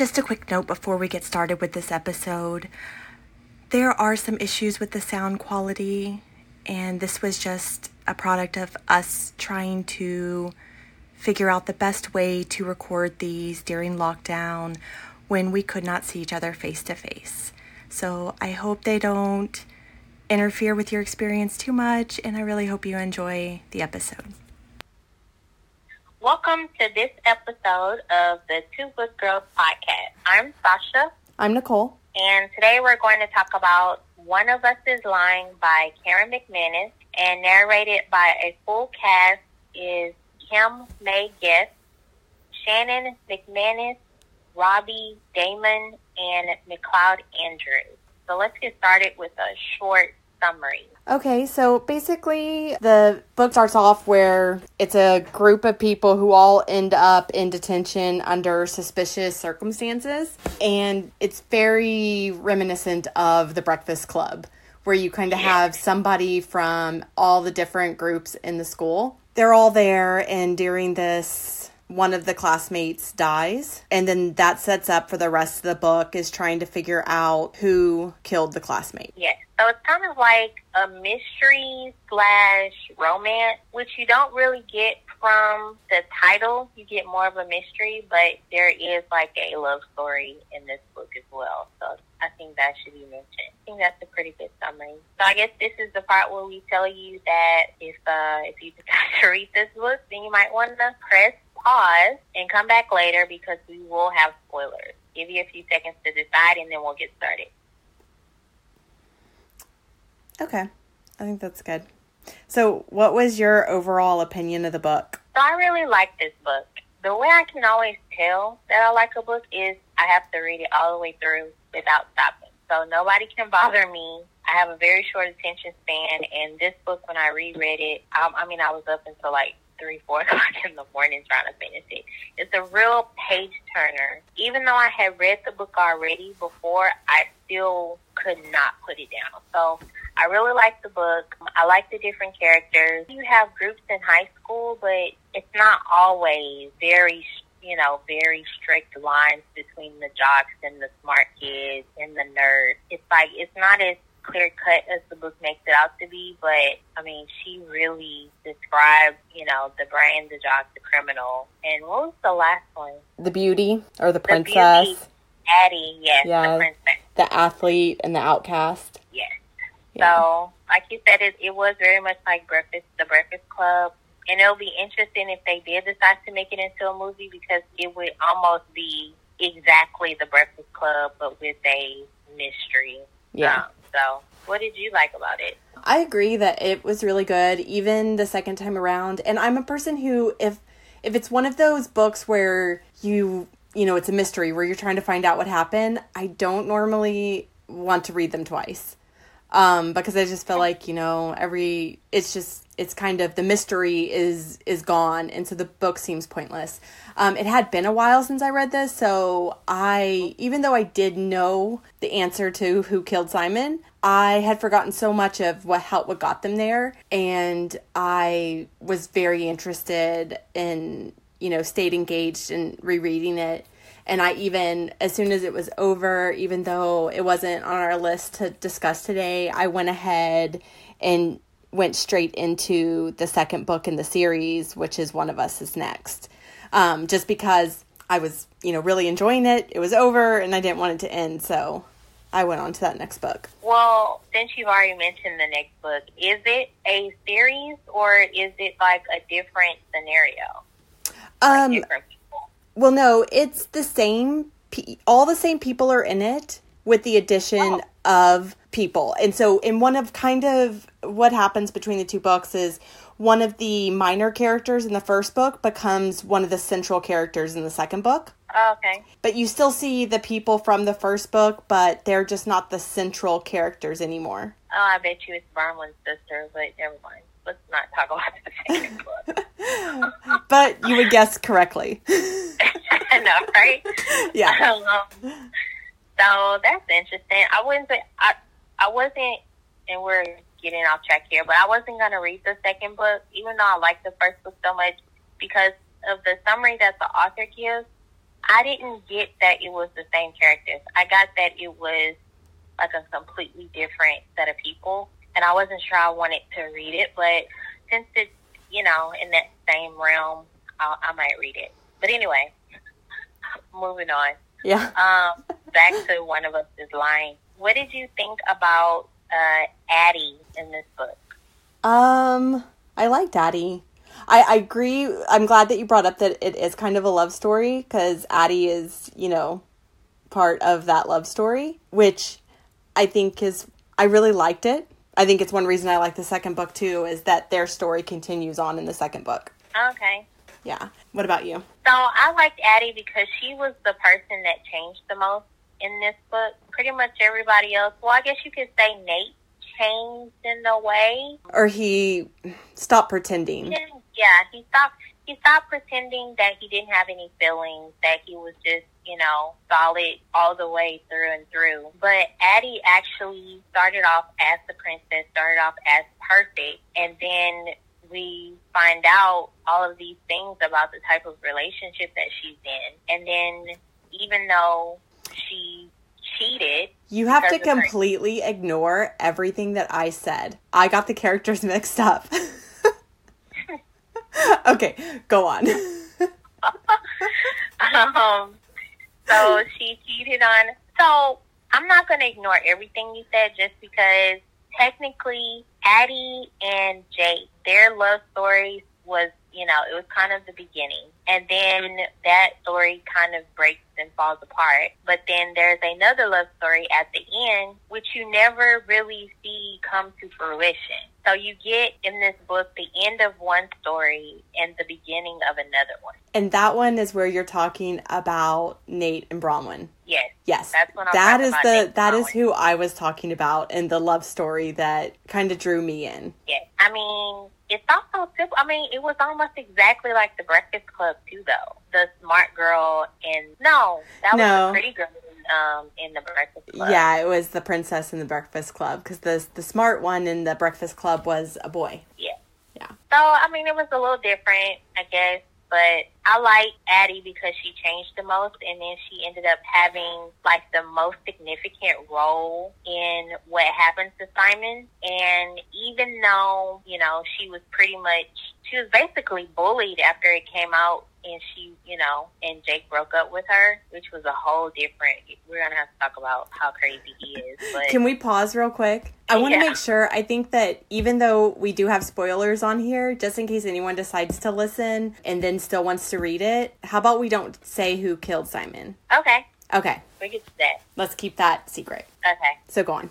Just a quick note before we get started with this episode. There are some issues with the sound quality, and this was just a product of us trying to figure out the best way to record these during lockdown when we could not see each other face to face. So I hope they don't interfere with your experience too much, and I really hope you enjoy the episode. Welcome to this episode of the Two Book Girls podcast. I'm Sasha. I'm Nicole. And today we're going to talk about One of Us is Lying by Karen McManus and narrated by a full cast is Kim Mai Guest, Shannon McManus, Robbie Daymond, and MacLeod Andrews. So let's get started with a short summary. Okay, so basically, the book starts off where it's a group of people who all end up in detention under suspicious circumstances, and it's very reminiscent of the Breakfast Club, where you kind of have somebody from all the different groups in the school. They're all there, and during this one of the classmates dies and then that sets up for the rest of the book is trying to figure out who killed the classmate. Yes so it's kind of like a mystery slash romance which you don't really get from the title. You get more of a mystery but there is like a love story in this book as well so I think that should be mentioned. I think that's a pretty good summary. So I guess this is the part where we tell you that if uh, if you decide to read this book, then you might want to press pause and come back later because we will have spoilers. Give you a few seconds to decide and then we'll get started. Okay. I think that's good. So, what was your overall opinion of the book? So, I really like this book. The way I can always tell that I like a book is I have to read it all the way through without stopping. So, nobody can bother me. I have a very short attention span, and this book, when I reread it, I, I mean, I was up until like three, four o'clock in the morning trying to finish it. It's a real page turner. Even though I had read the book already before, I still could not put it down. So I really like the book. I like the different characters. You have groups in high school, but it's not always very you know, very strict lines between the jocks and the smart kids and the nerds. It's like it's not as clear cut as the book makes it out to be, but I mean, she really described, you know, the brain, the jock, the criminal. And what was the last one? The beauty or the princess. The beauty, Addy, yes, yeah, the princess. The athlete and the outcast. Yes. Yeah. So, like you said, it, it was very much like Breakfast, the Breakfast Club. And it'll be interesting if they did decide to make it into a movie because it would almost be exactly the Breakfast Club, but with a mystery. Yeah. Um, so, what did you like about it? I agree that it was really good, even the second time around. And I'm a person who, if if it's one of those books where you you know it's a mystery where you're trying to find out what happened, I don't normally want to read them twice. Um, because I just feel like you know every it's just it's kind of the mystery is is gone. And so the book seems pointless. Um, it had been a while since i read this. So i even though i did know the answer to who killed simon i had forgotten so much of what helped what got them there. And i was very interested in you know stayed engaged in rereading it and I even, as soon as it was over, even though it wasn't on our list to discuss today, I went ahead and went straight into the second book in the series, which is One of Us is Next. Um, just because I was, you know, really enjoying it. It was over and I didn't want it to end, so I went on to that next book. Well, since you've already mentioned the next book, is it a series or is it like a different scenario? Um, like different well, no, it's the same. All the same people are in it with the addition oh. of people. And so, in one of kind of what happens between the two books is one of the minor characters in the first book becomes one of the central characters in the second book. Oh, okay. But you still see the people from the first book, but they're just not the central characters anymore. Oh, I bet you it's Bronwyn's sister, but never mind. Let's not talk about the second book. but you would guess correctly. I know, right? Yeah. Um, so that's interesting. I wouldn't say I I wasn't, and we're getting off track here, but I wasn't going to read the second book, even though I liked the first book so much, because of the summary that the author gives. I didn't get that it was the same characters. I got that it was like a completely different set of people, and I wasn't sure I wanted to read it. But since it's you know in that same realm, I'll, I might read it. But anyway, moving on. Yeah. Um, back to one of us is lying. What did you think about uh, Addy in this book? Um, I like Addy. I, I agree. I'm glad that you brought up that it is kind of a love story because Addy is, you know, part of that love story, which I think is, I really liked it. I think it's one reason I like the second book too, is that their story continues on in the second book. Okay. Yeah. What about you? So I liked Addy because she was the person that changed the most in this book. Pretty much everybody else, well, I guess you could say Nate changed in a way. Or he stopped pretending. Yeah, he stopped. He stopped pretending that he didn't have any feelings. That he was just, you know, solid all the way through and through. But Addy actually started off as the princess, started off as perfect, and then we find out all of these things about the type of relationship that she's in. And then, even though she cheated, You have to of her- completely ignore everything that I said. I got the characters mixed up. okay, go on. um, so she cheated on. So I'm not going to ignore everything you said just because technically Addy and Jake, their love stories was, you know, it was kind of the beginning. And then that story kind of breaks and falls apart. But then there's another love story at the end, which you never really see come to fruition. So you get in this book the end of one story and the beginning of another one. And that one is where you're talking about Nate and Bronwyn. Yes. Yes. That's what I'm That talking is about, the Nate that is who I was talking about and the love story that kind of drew me in. Yes. I mean, it's also simple. I mean, it was almost exactly like the Breakfast Club too, though. The smart girl and no, that No. was the pretty girl in, um in the Breakfast Club. Yeah, it was the princess in the Breakfast Club because the the smart one in the Breakfast Club was a boy. Yeah. Yeah. So I mean, it was a little different, I guess. But I like Addy because she changed the most, and then she ended up having like the most significant role in what happened to Simon. And even though you know she was pretty much, she was basically bullied after it came out, and she, you know, and Jake broke up with her, which was a whole different. We're gonna have to talk about how crazy he is, but Can we pause real quick? I want to Yeah. make sure. I think that even though we do have spoilers on here, just in case anyone decides to listen and then still wants to read it, how about we don't say who killed Simon? okay, Okay, we get to that. let's keep that secret. Okay. So go on.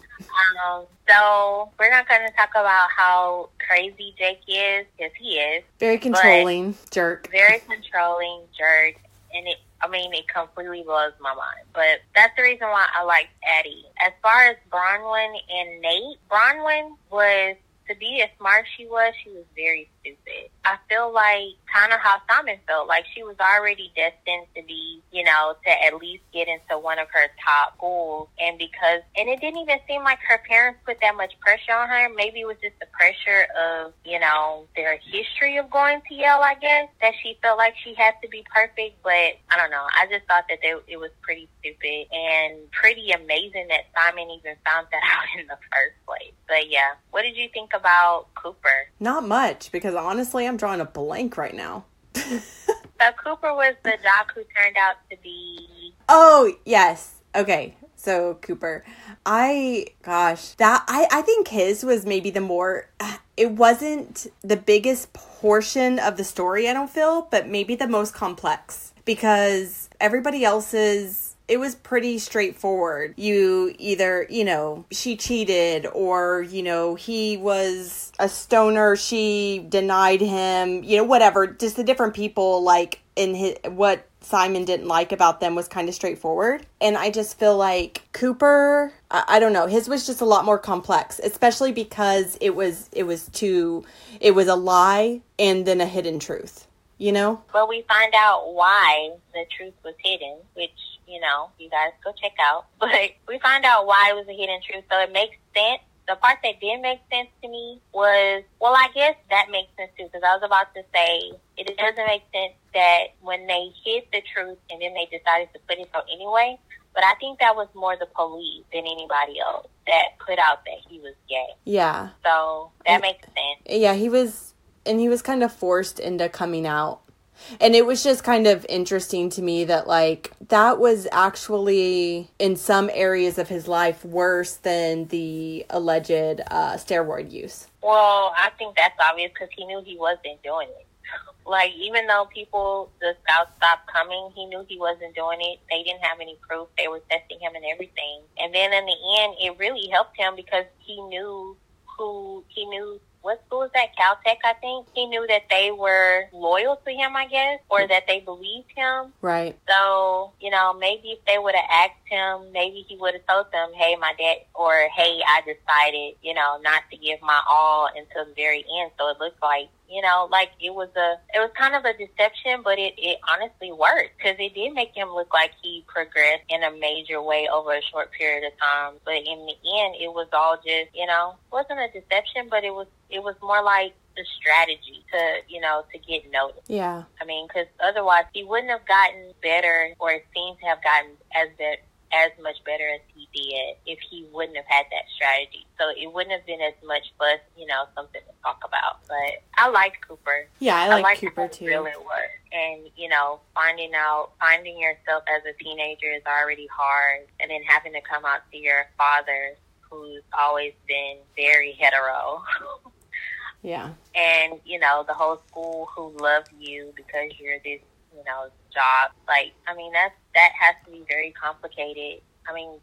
Um, so we're not going to talk about how crazy Jake is, because he is Very controlling jerk. very controlling, jerk, and it. I mean, it completely blows my mind. But that's the reason why I like Addy. As far as Bronwyn and Nate, Bronwyn was to be as smart as she was, she was very stupid. I feel like kind of how Simon felt, like she was already destined to be, you know, to at least get into one of her top schools. And because, and it didn't even seem like her parents put that much pressure on her. Maybe it was just the pressure of, you know, their history of going to Yale, I guess, that she felt like she had to be perfect. But I don't know. I just thought that they, it was pretty stupid and pretty amazing that Simon even found that out in the first place. But yeah, what did you think about Cooper? Not much because honestly, I'm drawing a blank right now. So Cooper was the jock who turned out to be. Oh, yes. Okay. So Cooper, I gosh, that I I think his was maybe the more it wasn't the biggest portion of the story, I don't feel, but maybe the most complex because everybody else's it was pretty straightforward. You either, you know, she cheated or, you know, he was a stoner, she denied him, you know, whatever. Just the different people like in his what Simon didn't like about them was kind of straightforward. And I just feel like Cooper, I, I don't know, his was just a lot more complex, especially because it was it was too it was a lie and then a hidden truth. You know? Well, we find out why the truth was hidden, which, you know, you guys go check out. But we find out why it was a hidden truth, so it makes sense. the part that didn't make sense to me was, well, I guess that makes sense too, because I was about to say it doesn't make sense that when they hid the truth and then they decided to put it out anyway. But I think that was more the police than anybody else that put out that he was gay. Yeah. So that makes sense. Yeah, he was, and he was kind of forced into coming out. And it was just kind of interesting to me that, like, that was actually in some areas of his life worse than the alleged uh, steroid use. Well, I think that's obvious because he knew he wasn't doing it. Like, even though people, the scouts stopped coming, he knew he wasn't doing it. They didn't have any proof. They were testing him and everything. And then in the end, it really helped him because he knew who, he knew what school is that? Caltech, I think. He knew that they were loyal to him, I guess, or that they believed him. Right. So, you know, maybe if they would have asked him, maybe he would have told them, hey, my dad, or hey, I decided, you know, not to give my all until the very end. So it looks like you know, like it was a, it was kind of a deception, but it, it honestly worked because it did make him look like he progressed in a major way over a short period of time. But in the end, it was all just, you know, wasn't a deception, but it was, it was more like the strategy to, you know, to get noticed. Yeah. I mean, because otherwise he wouldn't have gotten better or it seems to have gotten as bit as much better as he did if he wouldn't have had that strategy. So it wouldn't have been as much fuss, you know, something to talk about. But I liked Cooper. Yeah, I like, I Cooper too. Really was. And, you know, finding out, finding yourself as a teenager is already hard. And then having to come out to your father, who's always been very hetero. yeah. And, you know, the whole school who love you because you're this you know, job. Like, I mean, that's that has to be very complicated. I mean,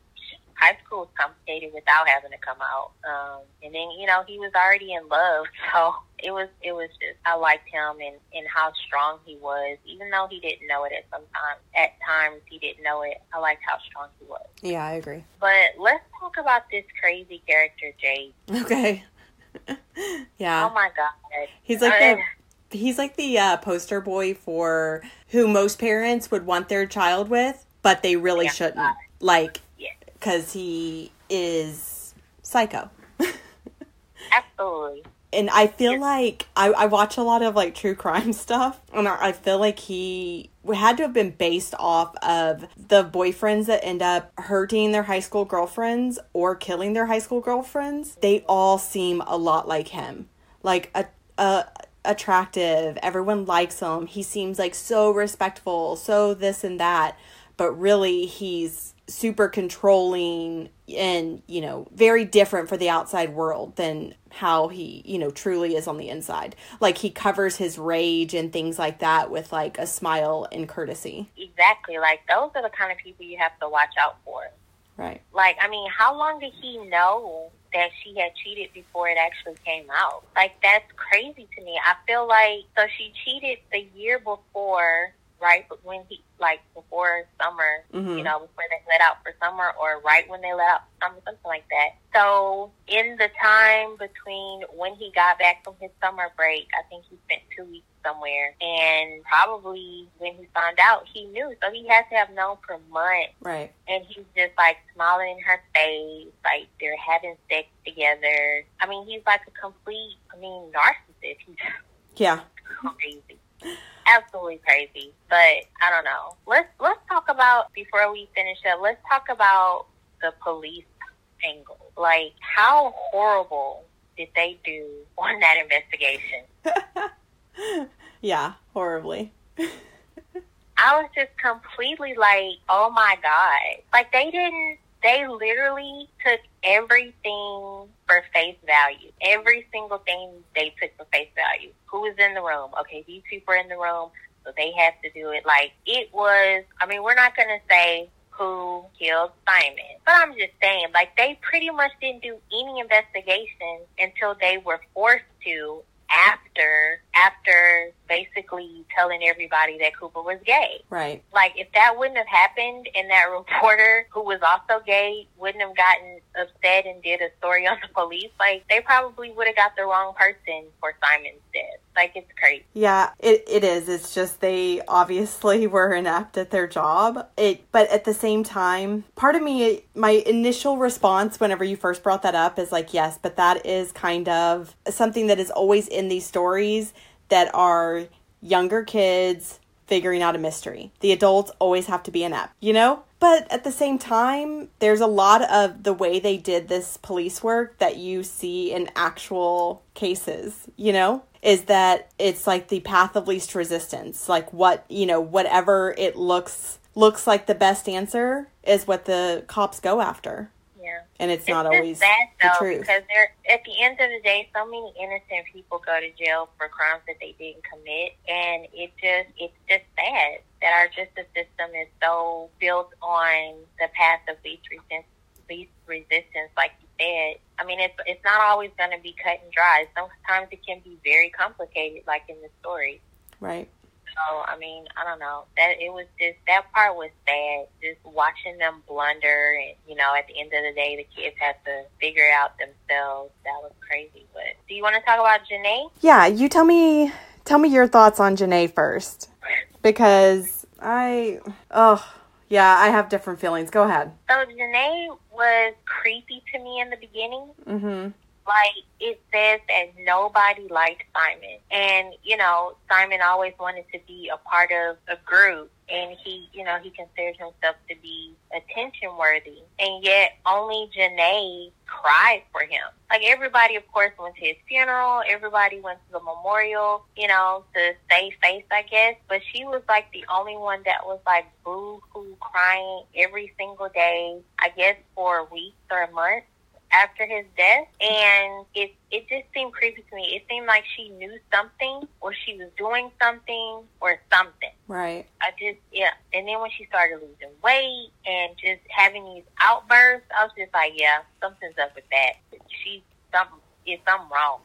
high school is complicated without having to come out. Um, and then, you know, he was already in love, so it was it was just I liked him and and how strong he was, even though he didn't know it at some time. At times, he didn't know it. I liked how strong he was. Yeah, I agree. But let's talk about this crazy character, Jake. Okay. yeah. Oh my god. He's like the he's like the uh, poster boy for who most parents would want their child with, but they really yeah. shouldn't. Like, because yeah. he is psycho. Absolutely. And I feel yeah. like I, I watch a lot of like true crime stuff, and I, I feel like he had to have been based off of the boyfriends that end up hurting their high school girlfriends or killing their high school girlfriends. They all seem a lot like him, like a a attractive. Everyone likes him. He seems like so respectful, so this and that. But really, he's super controlling and, you know, very different for the outside world than how he, you know, truly is on the inside. Like he covers his rage and things like that with like a smile and courtesy. Exactly. Like those are the kind of people you have to watch out for. Right. Like, I mean, how long did he know that she had cheated before it actually came out. Like that's crazy to me. I feel like so she cheated the year before, right? But when he like before summer, mm-hmm. you know, before they let out for summer, or right when they let out for summer, something like that. So in the time between when he got back from his summer break, I think he spent two weeks somewhere, and probably when he found out, he knew. So he has to have known for months, right? And he's just like smiling in her face, like they're having sex together. I mean, he's like a complete, I mean, narcissist. He's yeah, absolutely crazy. But I don't know. Let's let's talk about before we finish up. Let's talk about the police angle. Like how horrible did they do on that investigation? yeah, horribly. I was just completely like, oh my god! Like they didn't. They literally took everything for face value. Every single thing they took for face value. Who was in the room? Okay, these people are in the room, so they have to do it. Like it was. I mean, we're not gonna say who killed Simon, but I'm just saying, like they pretty much didn't do any investigation until they were forced to after after after basically telling everybody that Cooper was gay. Right. Like if that wouldn't have happened and that reporter who was also gay wouldn't have gotten upset and did a story on the police, like they probably would have got the wrong person for Simon's death. Like it's crazy. Yeah, it, it is. It's just they obviously were inept at their job. It but at the same time, part of me my initial response whenever you first brought that up is like, yes, but that is kind of something that is always in these stories that are younger kids figuring out a mystery. The adults always have to be inept, you know? But at the same time, there's a lot of the way they did this police work that you see in actual cases, you know? Is that it's like the path of least resistance. Like what, you know, whatever it looks looks like the best answer is what the cops go after. And it's, It's not always sad the truth. because they're at the end of the day, so many innocent people go to jail for crimes that they didn't commit, and it just it's just sad that our justice system is so built on the path of least resistance, least resistance, like you said. I mean, it's it's not always going to be cut and dry. Sometimes it can be very complicated, like in the story. Right. So I mean, I don't know. That it was just that part was sad. Just watching them blunder, and you know, at the end of the day, the kids have to figure it out themselves. That was crazy. But do you want to talk about Janae? Yeah, you tell me tell me your thoughts on Janae first. Because I oh yeah, I have different feelings. Go ahead. So Janae was creepy to me in the beginning. Mm-hmm. Like it says that nobody liked Simon. And, you know, Simon always wanted to be a part of a group and he, you know, he considered himself to be attention worthy. And yet only Janae cried for him. Like everybody of course went to his funeral, everybody went to the memorial, you know, to save face I guess. But she was like the only one that was like boo hoo crying every single day, I guess for weeks or months after his death and it it just seemed creepy to me. It seemed like she knew something or she was doing something or something. Right. I just yeah. And then when she started losing weight and just having these outbursts, I was just like, Yeah, something's up with that. She something is something wrong.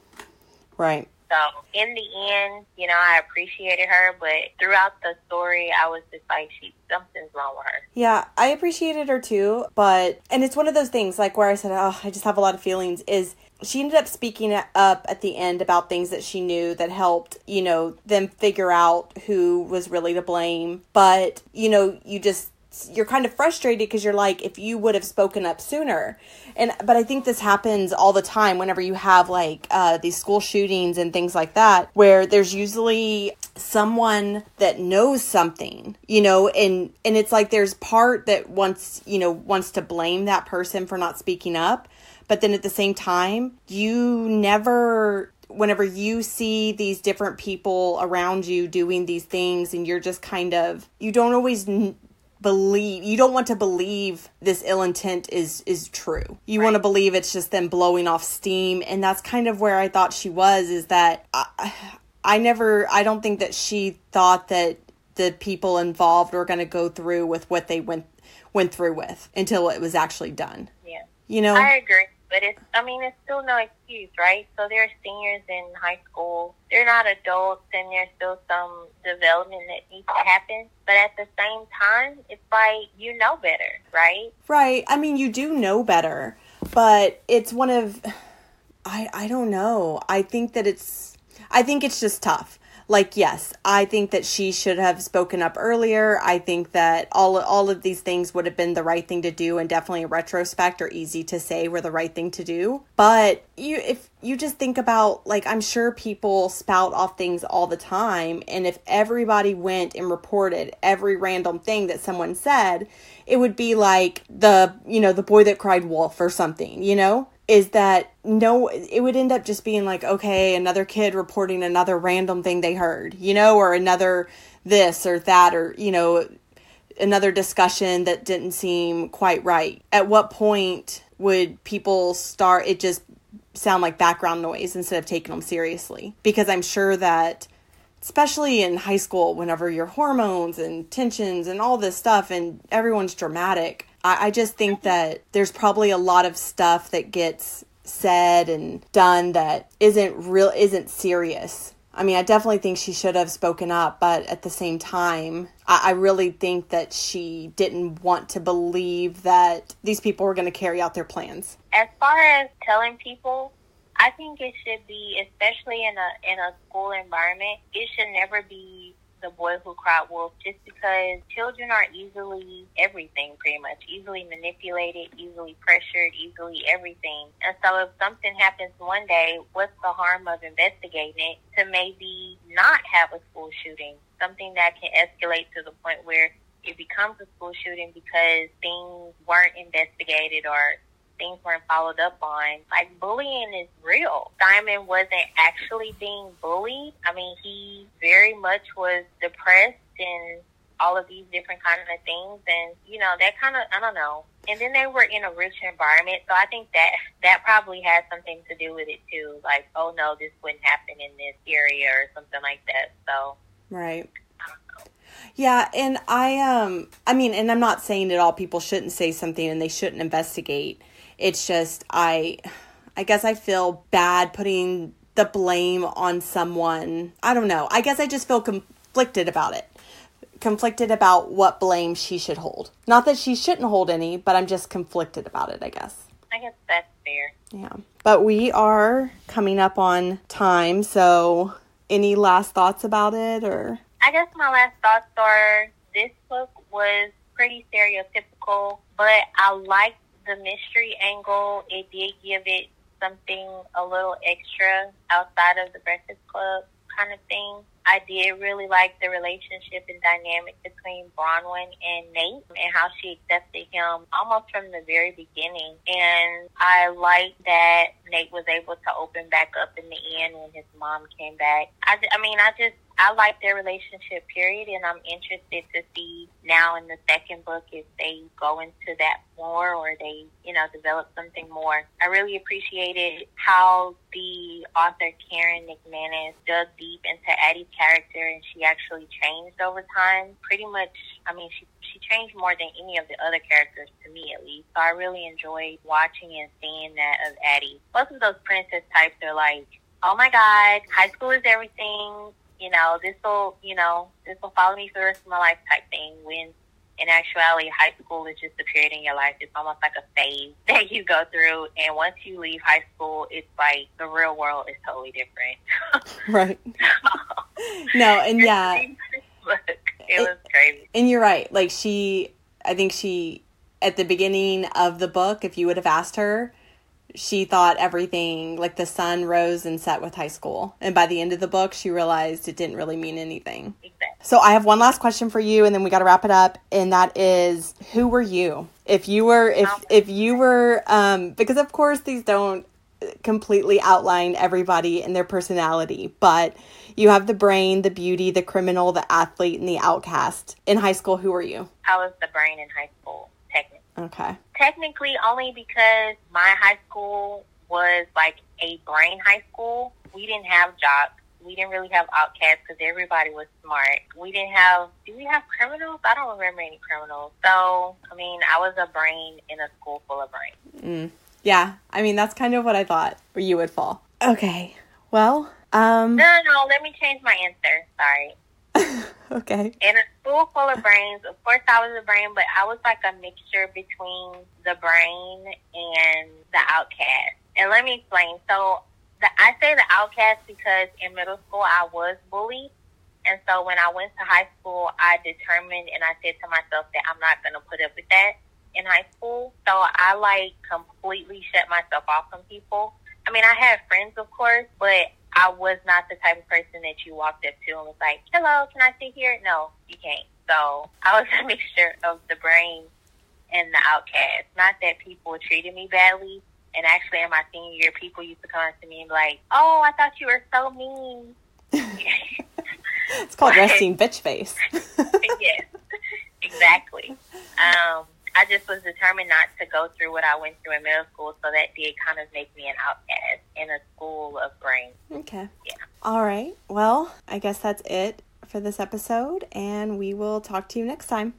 Right. So in the end, you know, I appreciated her, but throughout the story I was just like she something's wrong with her. Yeah, I appreciated her too, but and it's one of those things like where I said, "Oh, I just have a lot of feelings." Is she ended up speaking up at the end about things that she knew that helped, you know, them figure out who was really to blame. But you know, you just you're kind of frustrated because you're like, if you would have spoken up sooner, and but I think this happens all the time whenever you have like uh, these school shootings and things like that, where there's usually someone that knows something, you know, and and it's like there's part that wants you know wants to blame that person for not speaking up, but then at the same time, you never whenever you see these different people around you doing these things and you're just kind of you don't always believe you don't want to believe this ill intent is is true you want to believe it's just them blowing off steam and that's kind of where i thought she was is that i, I never i don't think that she thought that the people involved were going to go through with what they went went through with until it was actually done Yeah. you know I agree. But it's, I mean, it's still no excuse, right? So they're seniors in high school. They're not adults and there's still some development that needs to happen. But at the same time, it's like, you know better, right? Right. I mean, you do know better, but it's one of I I don't know. I think that it's I think it's just tough. Like yes, I think that she should have spoken up earlier. I think that all all of these things would have been the right thing to do and definitely in retrospect are easy to say were the right thing to do. But you if you just think about like I'm sure people spout off things all the time and if everybody went and reported every random thing that someone said, it would be like the, you know, the boy that cried wolf or something, you know? Is that no, it would end up just being like, okay, another kid reporting another random thing they heard, you know, or another this or that, or, you know, another discussion that didn't seem quite right. At what point would people start it just sound like background noise instead of taking them seriously? Because I'm sure that especially in high school whenever your hormones and tensions and all this stuff and everyone's dramatic I, I just think that there's probably a lot of stuff that gets said and done that isn't real isn't serious I mean, I definitely think she should have spoken up, but at the same time, I, I really think that she didn't want to believe that these people were going to carry out their plans. As far as telling people, I think it should be, especially in a in a school environment, it should never be the boy who cried wolf just because children are easily everything pretty much. Easily manipulated easily pressured easily everything. And so if something happens one day what's the harm of investigating it to maybe not have a school shooting? Something that can escalate to the point where it becomes a school shooting because things weren't investigated or things weren't followed up on. Like bullying is real. Simon wasn't actually being bullied. I mean, he very much was depressed and all of these different kind of things and you know that kind of i don't know and then they were in a rich environment so i think that that probably has something to do with it too like oh no this wouldn't happen in this area or something like that so right yeah, and I um I mean, and I'm not saying that all people shouldn't say something and they shouldn't investigate. It's just I I guess I feel bad putting the blame on someone. I don't know. I guess I just feel conflicted about it. Conflicted about what blame she should hold. Not that she shouldn't hold any, but I'm just conflicted about it, I guess. I guess that's fair. Yeah. But we are coming up on time, so any last thoughts about it or I guess my last thoughts are this book was pretty stereotypical, but I liked the mystery angle, it did give it something a little extra outside of the Breakfast Club kind of thing. I did really like the relationship and dynamic between Bronwyn and Nate and how she accepted him almost from the very beginning. And I like that Nate was able to open back up in the end when his mom came back. I, I mean, I just, I like their relationship, period, and I'm interested to see now in the second book if they go into that more or they, you know, develop something more. I really appreciated how the author Karen McManus dug deep into Addy's character and she actually changed over time. Pretty much, I mean, she she changed more than any of the other characters to me at least. So I really enjoyed watching and seeing that of Addy. Most of those princess types are like, oh my god, high school is everything you know, this will, you know, this will follow me for the rest of my life type thing. When in actuality, high school is just a period in your life. It's almost like a phase that you go through. And once you leave high school, it's like the real world is totally different. right. no, and yeah. it was crazy. And you're right. Like she, I think she, at the beginning of the book, if you would have asked her, she thought everything like the sun rose and set with high school. And by the end of the book she realized it didn't really mean anything. So i have one last question for you and then we got to wrap it up and that is who were you? If you were if if you were um because of course these don't completely outline everybody and their personality but you have the brain the beauty the criminal the athlete and the outcast. In high school who were you? I was the brain in high school Okay. Technically, only because my high school was like a brain high school. We didn't have jocks. We didn't really have outcasts because everybody was smart. We didn't have, do we have criminals? I don't remember any criminals. So, I mean, I was a brain in a school full of brains. Mm. Yeah, I mean, that's kind of what I thought where you would fall. Okay. Well, um. No, no, let me change my answer. Sorry. okay. In a school full of brains, of course I was a brain, but I was like a mixture between the brain and the outcast. And let me explain. So the, I say the outcast because in middle school I was bullied. And so when I went to high school, I determined and I said to myself that I'm not going to put up with that in high school. So I like completely shut myself off from people. I mean, I had friends, of course, but I was not the type of person that you walked up to and was like, hello, can I sit here? No, you can't. So I was a mixture of the brain and the outcast. Not that people treated me badly. And actually, in my senior year, people used to come up to me and be like, oh, I thought you were so mean. it's called resting bitch face. yes, exactly. Um, I just was determined not to go through what I went through in middle school, so that did kind of make me an outcast in a school of brains. Okay. Yeah. All right. Well, I guess that's it for this episode, and we will talk to you next time.